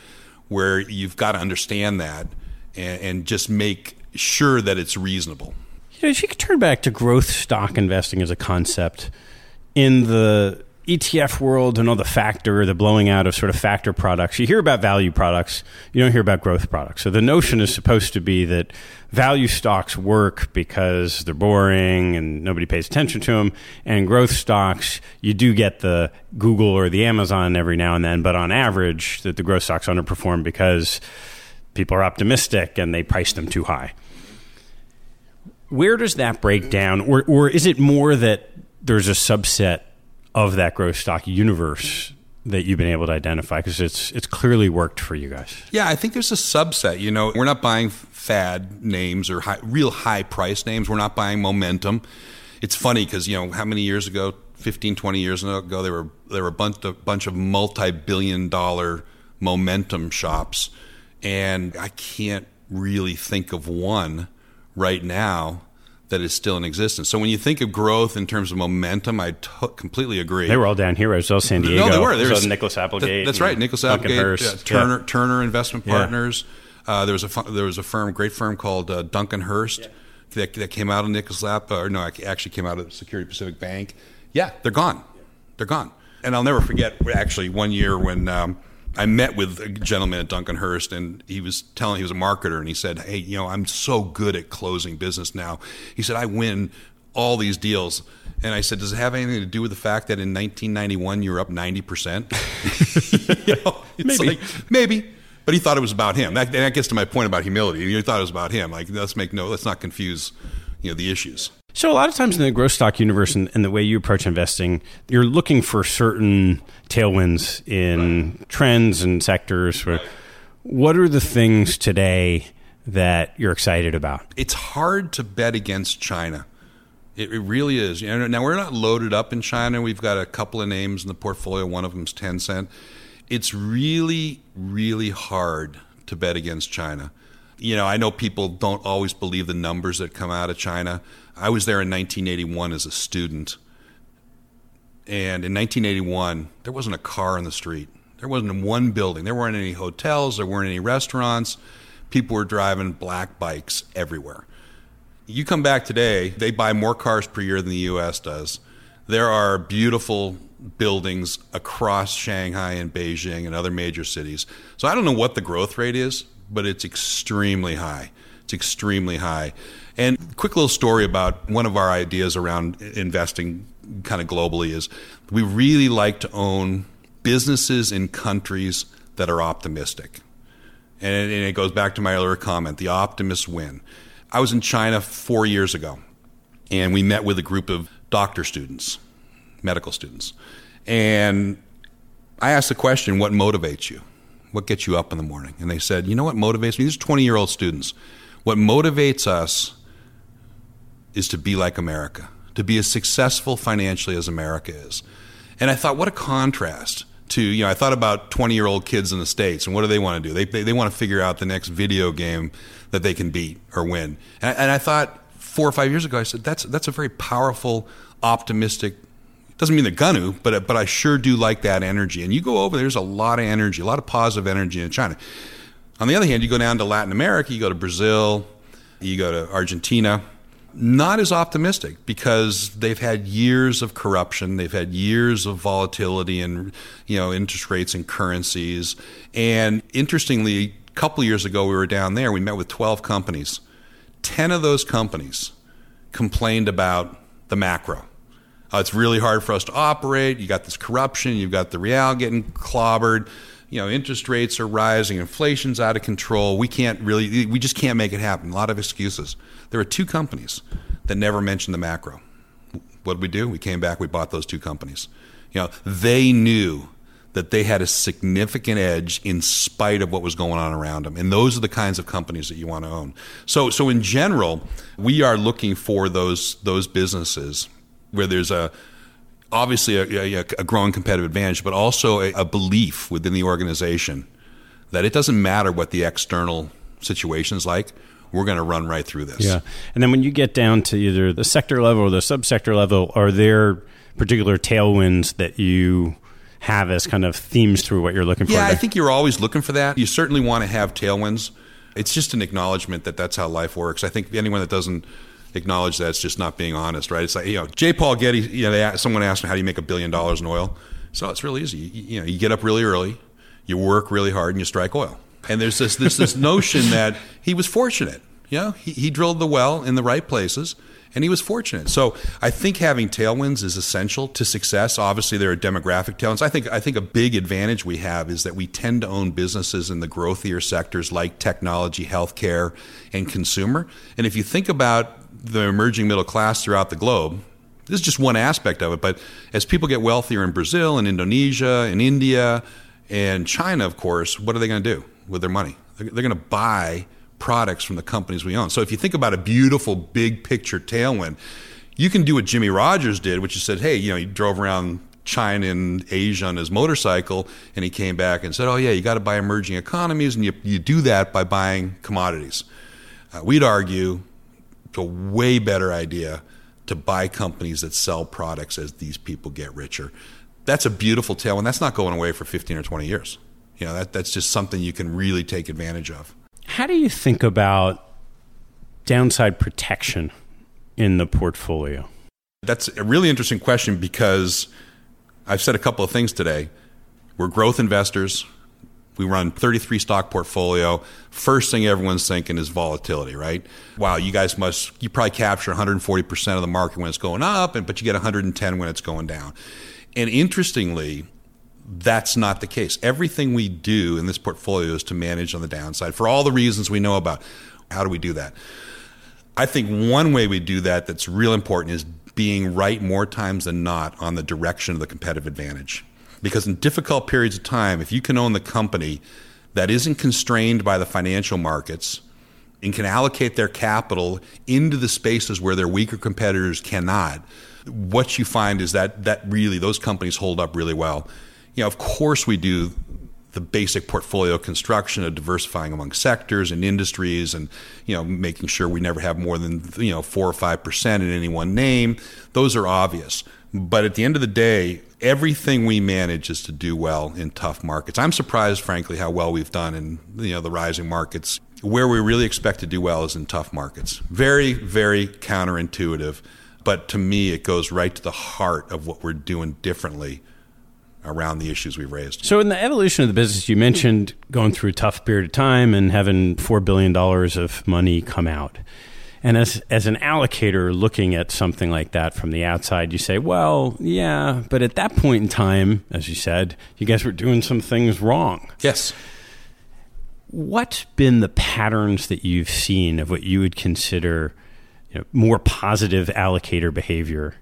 where you've got to understand that and, and just make sure that it's reasonable. You know, if you could turn back to growth stock investing as a concept in the ETF world and all the factor, the blowing out of sort of factor products, you hear about value products, you don't hear about growth products. So the notion is supposed to be that value stocks work because they're boring and nobody pays attention to them. And growth stocks, you do get the Google or the Amazon every now and then, but on average, that the growth stocks underperform because people are optimistic and they price them too high. Where does that break down? Or, or is it more that there's a subset of that growth stock universe that you've been able to identify because it's it's clearly worked for you guys. Yeah, I think there's a subset. You know, we're not buying fad names or high, real high price names. We're not buying momentum. It's funny because you know how many years ago, 15, 20 years ago, there were there were a bunch of bunch of multi billion dollar momentum shops, and I can't really think of one right now that is still in existence. So when you think of growth in terms of momentum, I t- completely agree. They were all down here as well, San Diego. No, they were. There was Nicholas Applegate. that's right, Nicholas Applegate, uh, Turner, yeah. Turner Investment Partners. Yeah. Uh, there was a there was a firm, great firm called uh, Duncan Hurst yeah. that, that came out of Nicholas App, or no, actually came out of Security Pacific Bank. Yeah, they're gone. They're gone. And I'll never forget actually one year when. Um, I met with a gentleman at Duncan Hurst, and he was telling he was a marketer, and he said, "Hey, you know, I'm so good at closing business now." He said, "I win all these deals." And I said, "Does it have anything to do with the fact that in 1991 you were up 90 percent?" you know, maybe, like, maybe. But he thought it was about him. That, that gets to my point about humility. He thought it was about him. Like, let's make no, let's not confuse, you know, the issues. So a lot of times in the growth stock universe and, and, the way you approach investing, you're looking for certain tailwinds in right. trends and sectors. Right. What are the things today that you're excited about? It's hard to bet against China. It, it really is. You know, now we're not loaded up in China. We've got a couple of names in the portfolio. One of them is Tencent. It's really, really hard to bet against China. You know, I know people don't always believe the numbers that come out of China I was there in 1981 as a student. And in 1981, there wasn't a car on the street. There wasn't one building. There weren't any hotels. There weren't any restaurants. People were driving black bikes everywhere. You come back today, they buy more cars per year than the U.S. does. There are beautiful buildings across Shanghai and Beijing and other major cities. So I don't know what the growth rate is, but it's extremely high. It's extremely high. And quick little story about one of our ideas around investing kind of globally is we really like to own businesses in countries that are optimistic. And it, goes back to my earlier comment the optimists win. I was in China four years ago. and we met with a group of doctor students, medical students. And I asked the question, what motivates you? What gets you up in the morning? And they said, you know what motivates me? These are 20 year old students. What motivates us is to be like America, to be as successful financially as America is. And I thought, what a contrast to, you know, I thought about 20 year old kids in the States and what do they want to do? They, they, they want to figure out the next video game that they can beat or win. And I, and I thought four or five years ago, I said, that's, that's a very powerful, optimistic doesn't mean they're gonna, but but I sure do like that energy. And you go over, there's a lot of energy, a lot of positive energy in China. On the other hand, you go down to Latin America, you go to Brazil, you go to Argentina, not as optimistic because they've had years of corruption, they've had years of volatility in you know interest rates and currencies. And interestingly, a couple years ago we were down there, we met with 12 companies. 10 of those companies complained about the macro uh, it's really hard for us to operate. You got this corruption. You've got the real getting clobbered. You know, interest rates are rising. Inflation's out of control. We can't really. We just can't make it happen. A lot of excuses. There are two companies that never mentioned the macro. What did we do? We came back. We bought those two companies. You know, they knew that they had a significant edge in spite of what was going on around them. And those are the kinds of companies that you want to own. So, so in general, we are looking for those those businesses where there's a obviously a, a, a growing competitive advantage, but also a, a belief within the organization that it doesn't matter what the external situation is like we're going to run right through this. Yeah. And then when you get down to either the sector level or the subsector level, are there particular tailwinds that you have as kind of themes through what you're looking for? Yeah, there? I think you're always looking for that. You certainly want to have tailwinds. It's just an acknowledgement that that's how life works. I think anyone that doesn't acknowledge that it's just not being honest, right? It's like, you know, J. Paul Getty, you know, they, someone asked him, how do you make a billion dollars in oil? So it's really easy. You, you, know, you get up really early, you work really hard, and you strike oil. And there's this, this, this notion that he was fortunate. You know, he, he drilled the well in the right places and he was fortunate. So I think having tailwinds is essential to success. Obviously, there are demographic tailwinds. I think I think a big advantage we have is that we tend to own businesses in the growthier sectors like technology, healthcare, and consumer. And if you think about the emerging middle class throughout the globe. This is just one aspect of it, but as people get wealthier in Brazil and Indonesia and India and China, of course, what are they going to do with their money? They're, they're going to buy products from the companies we own. So if you think about a beautiful big picture tailwind, you can do what Jimmie Rogers did, which is said, hey, you know, he drove around China and Asia on his motorcycle, and he came back and said, oh yeah, you got to buy emerging economies, and you, you do that by buying commodities. Uh, we'd argue a way better idea to buy companies that sell products as these people get richer. That's a beautiful tale, and that's not going away for 15 or 20 years. You know, that, that's just something you can really take advantage of. How do you think about downside protection in the portfolio? That's a really interesting question because I've said a couple of things today. We're growth investors. We run 33 stock portfolio. First thing everyone's thinking is volatility, right? Wow, you guys must you probably capture 140% of the market when it's going up, and but you get 110 when it's going down. And interestingly, that's not the case. Everything we do in this portfolio is to manage on the downside for all the reasons we know about. How do we do that? I think one way we do that that's real important is being right more times than not on the direction of the competitive advantage. Because in difficult periods of time, if you can own the company that isn't constrained by the financial markets and can allocate their capital into the spaces where their weaker competitors cannot, what you find is that that really those companies hold up really well. You know, of course we do the basic portfolio construction of diversifying among sectors and industries and you know making sure we never have more than you know 4 or 5% in any one name those are obvious but at the end of the day everything we manage is to do well in tough markets. I'm surprised, frankly, how well we've done in you know the rising markets. Where we really expect to do well is in tough markets. Very, very counterintuitive, but to me, it goes right to the heart of what we're doing differently around the issues we've raised. So, in the evolution of the business, you mentioned going through a tough period of time and having $4 billion of money come out. And as as an allocator looking at something like that from the outside, you say, well, yeah, but at that point in time, as you said, you guys were doing some things wrong. Yes. What's been the patterns that you've seen of what you would consider you know, more positive allocator behavior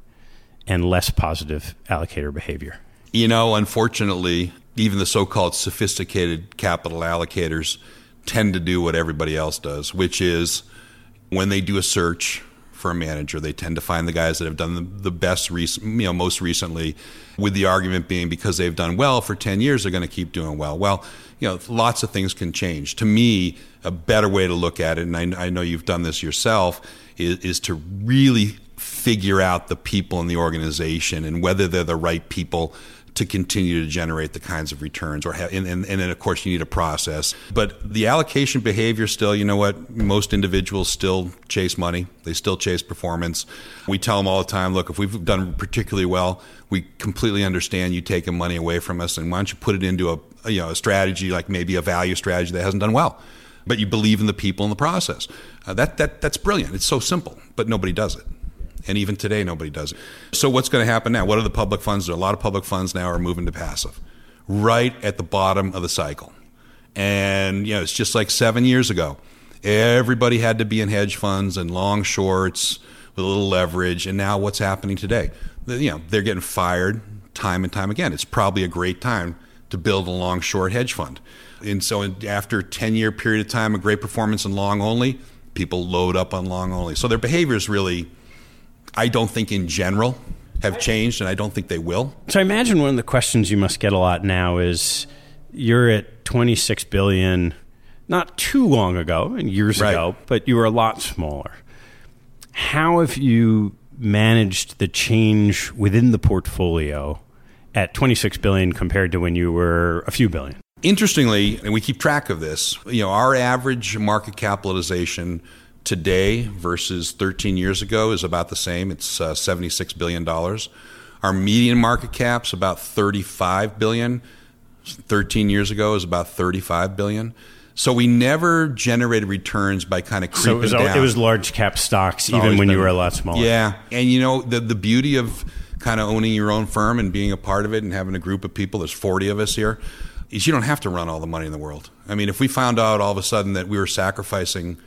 and less positive allocator behavior? You know, unfortunately, even the so called sophisticated capital allocators tend to do what everybody else does, which is when they do a search for a manager, they tend to find the guys that have done the, best, rec- you know, most recently, with the argument being because they've done well for 10 years, they're going to keep doing well. Well, you know, lots of things can change. To me, a better way to look at it, and I, I know you've done this yourself, is, is to really figure out the people in the organization and whether they're the right people to continue to generate the kinds of returns or have, and, and, and then of course you need a process. But the allocation behavior still you know what most individuals still chase money. They still chase performance. We tell them all the time look if we've done particularly well we completely understand you taking money away from us and why don't you put it into a you know a strategy like maybe a value strategy that hasn't done well? But you believe in the people in the process. Uh, that, that that's brilliant. It's so simple but nobody does it and even today, nobody does it. So, what's going to happen now? What are the public funds? There a lot of public funds now are moving to passive, right at the bottom of the cycle. And you know, it's just like seven years ago. Everybody had to be in hedge funds and long shorts with a little leverage. And now, what's happening today? You know, they're getting fired time and time again. It's probably a great time to build a long short hedge fund. And so, after a 10 year period of time of great performance in long only, people load up on long only. So, their behavior is really I don't think in general have changed, and I don't think they will. So I imagine one of the questions you must get a lot now is you're at 26 billion not too long ago and years right. ago, but you were a lot smaller. How have you managed the change within the portfolio at 26 billion compared to when you were a few billion? Interestingly, and we keep track of this, you know, our average market capitalization today versus 13 years ago is about the same. It's uh, 76 billion dollars. Our median market cap's about 35 billion. 13 years ago is about 35 billion. So we never generated returns by kind of creeping so it was, down. It was large cap stocks, it's even when been, you were a lot smaller. Yeah, and you know the the beauty of kind of owning your own firm and being a part of it and having a group of people. There's 40 of us here. Is you don't have to run all the money in the world. I mean, if we found out all of a sudden that we were sacrificing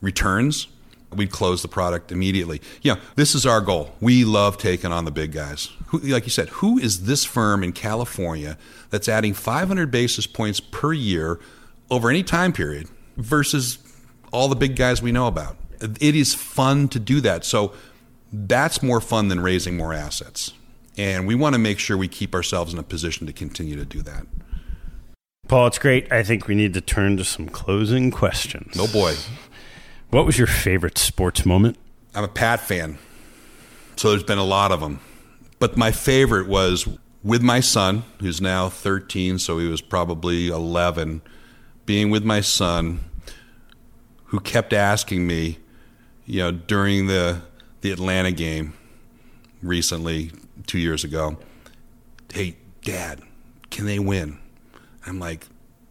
returns, we'd close the product immediately. Yeah, this is our goal. We love taking on the big guys. Who, like you said, who is this firm in California that's adding 500 basis points per year over any time period versus all the big guys we know about? It is fun to do that. So that's more fun than raising more assets. And we want to make sure we keep ourselves in a position to continue to do that. Paul, it's great. I think we need to turn to some closing questions. No oh boy. What was your favorite sports moment? I'm a Pat fan, so there's been a lot of them. But my favorite was with my son, who's now 13, so he was probably 11, being with my son, who kept asking me, you know, during the the Atlanta game recently, two years ago, hey, Dad, can they win? I'm like,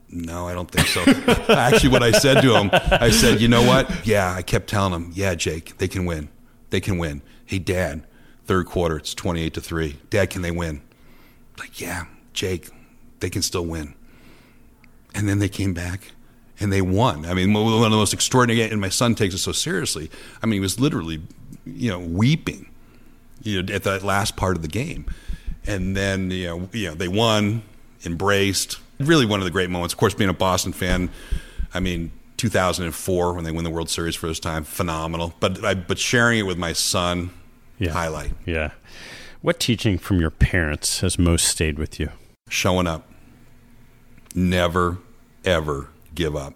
no, I don't think so. Actually, what I said to him, I said, you know what? Yeah, I kept telling him, yeah, Jake, they can win. They can win. Hey, Dad, third quarter, it's 28 to 3. Dad, can they win? Like, yeah, Jake, they can still win. And then they came back and they won. I mean, one of the most extraordinary, and my son takes it so seriously. I mean, he was literally, you know, weeping you know, at that last part of the game. And then, you know, you know, they won, embraced, really one of the great moments. Of course, being a Boston fan, I mean, 2004 when they win the World Series for this time, phenomenal. But I, but sharing it with my son, yeah. highlight. Yeah. What teaching from your parents has most stayed with you? Showing up. Never, ever give up.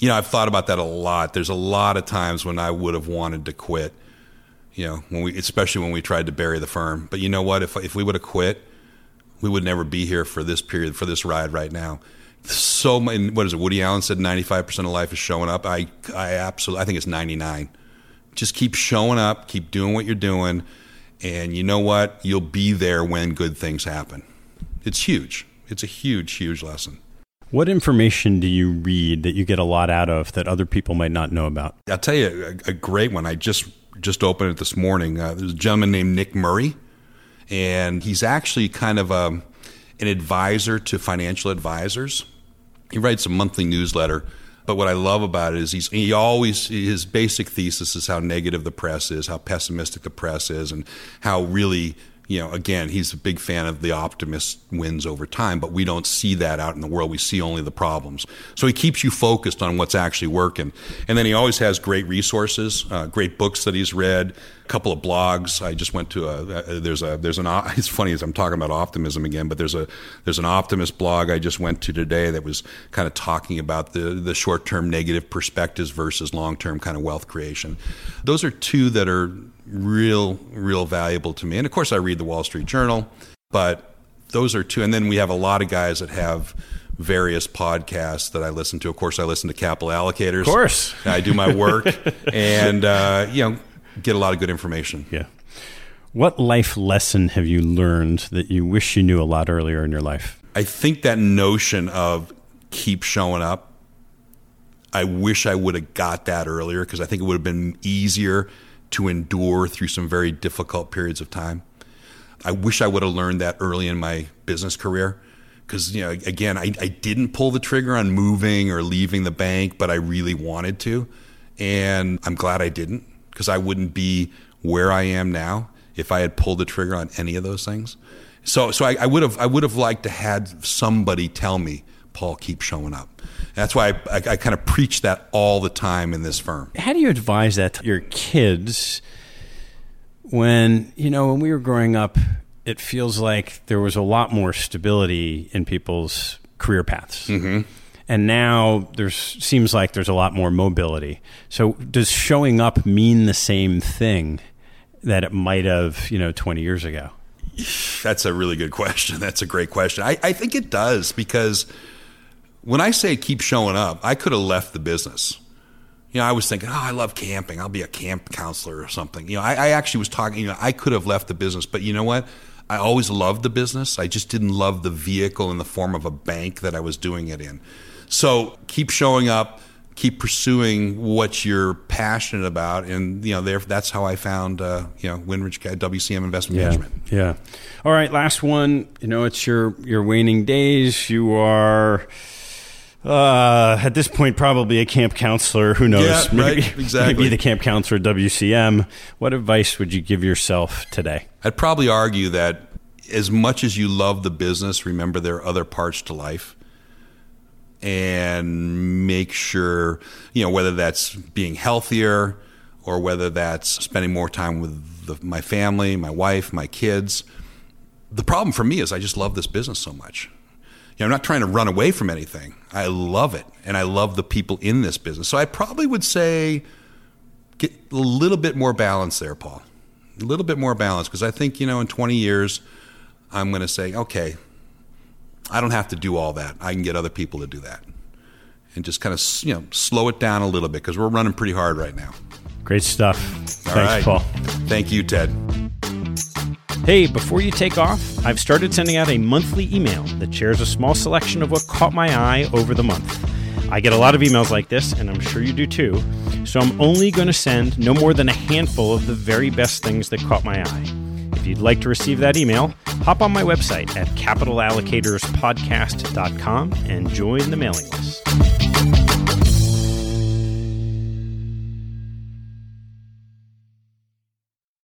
You know, I've thought about that a lot. There's a lot of times when I would have wanted to quit. You know, when we, especially when we tried to bury the firm. But you know what? If if we would have quit, we would never be here for this period, for this ride right now. So, what is it? Woody Allen said 95% of life is showing up. I, I absolutely, I think it's 99. Just keep showing up, keep doing what you're doing, and you know what? You'll be there when good things happen. It's huge. It's a huge, huge lesson. What information do you read that you get a lot out of that other people might not know about? I'll tell you a, a great one. I just just opened it this morning. Uh, there's a gentleman named Nick Murray and he's actually kind of a, um, an advisor to financial advisors. He writes a monthly newsletter But what I love about it is he's he always his basic thesis is how negative the press is, how pessimistic the press is, and how really you know, again, he's a big fan of the optimist wins over time, but we don't see that out in the world. We see only the problems. So he keeps you focused on what's actually working. And then he always has great resources, uh, great books that he's read, a couple of blogs. I just went to a, a there's a there's an it's funny as I'm talking about optimism again, but there's a there's an optimist blog I just went to today that was kind of talking about the the short term negative perspectives versus long term kind of wealth creation. Those are two that are real, real valuable to me. And of course, I read the Wall Street Journal, but those are two. And then we have a lot of guys that have various podcasts that I listen to. Of course, I listen to Capital Allocators. Of course, I do my work, and uh, you know, get a lot of good information. Yeah. What life lesson have you learned that you wish you knew a lot earlier in your life? I think that notion of keep showing up. I wish I would have got that earlier because I think it would have been easier to endure through some very difficult periods of time. I wish I would have learned that early in my business career because you know again I, I didn't pull the trigger on moving or leaving the bank but i really wanted to and i'm glad i didn't because i wouldn't be where i am now if i had pulled the trigger on any of those things so so i, I would have i would have liked to had somebody tell me paul keep showing up that's why I, I, I kind of preach that all the time in this firm. How do you advise that to your kids when, you know, when we were growing up, it feels like there was a lot more stability in people's career paths. Mm-hmm. And now there seems like there's a lot more mobility. So does showing up mean the same thing that it might have, you know, 20 years ago? That's a really good question. That's a great question. I, I think it does because – when I say keep showing up, I could have left the business. You know, I was thinking, oh, I love camping. I'll be a camp counselor or something. You know, I, I actually was talking, you know, I could have left the business, but you know what? I always loved the business. I just didn't love the vehicle in the form of a bank that I was doing it in. So keep showing up, keep pursuing what you're passionate about, and you know, there, that's how I found uh, you know Windridge WCM Investment yeah, Management. Yeah. All right, last one. You know, it's your your waning days. You are uh, at this point, probably a camp counselor. Who knows? Yeah, maybe, right, exactly. Maybe the camp counselor at WCM. What advice would you give yourself today? I'd probably argue that as much as you love the business, remember there are other parts to life. And make sure, you know, whether that's being healthier or whether that's spending more time with the, my family, my wife, my kids. The problem for me is I just love this business so much know, I'm not trying to run away from anything. I love it, and I love the people in this business. So I probably would say get a little bit more balance there, Paul. A little bit more balance because I think you know in 20 years I'm going to say, okay, I don't have to do all that. I can get other people to do that, and just kind of you know slow it down a little bit because we're running pretty hard right now. Great stuff. All Thanks, right. Paul. Thank you, Ted. Hey, before you take off, I've started sending out a monthly email that shares a small selection of what caught my eye over the month. I get a lot of emails like this, and I'm sure you do too, so I'm only going to send no more than a handful of the very best things that caught my eye. If you'd like to receive that email, hop on my website at capitalallocatorspodcast.com and join the mailing list.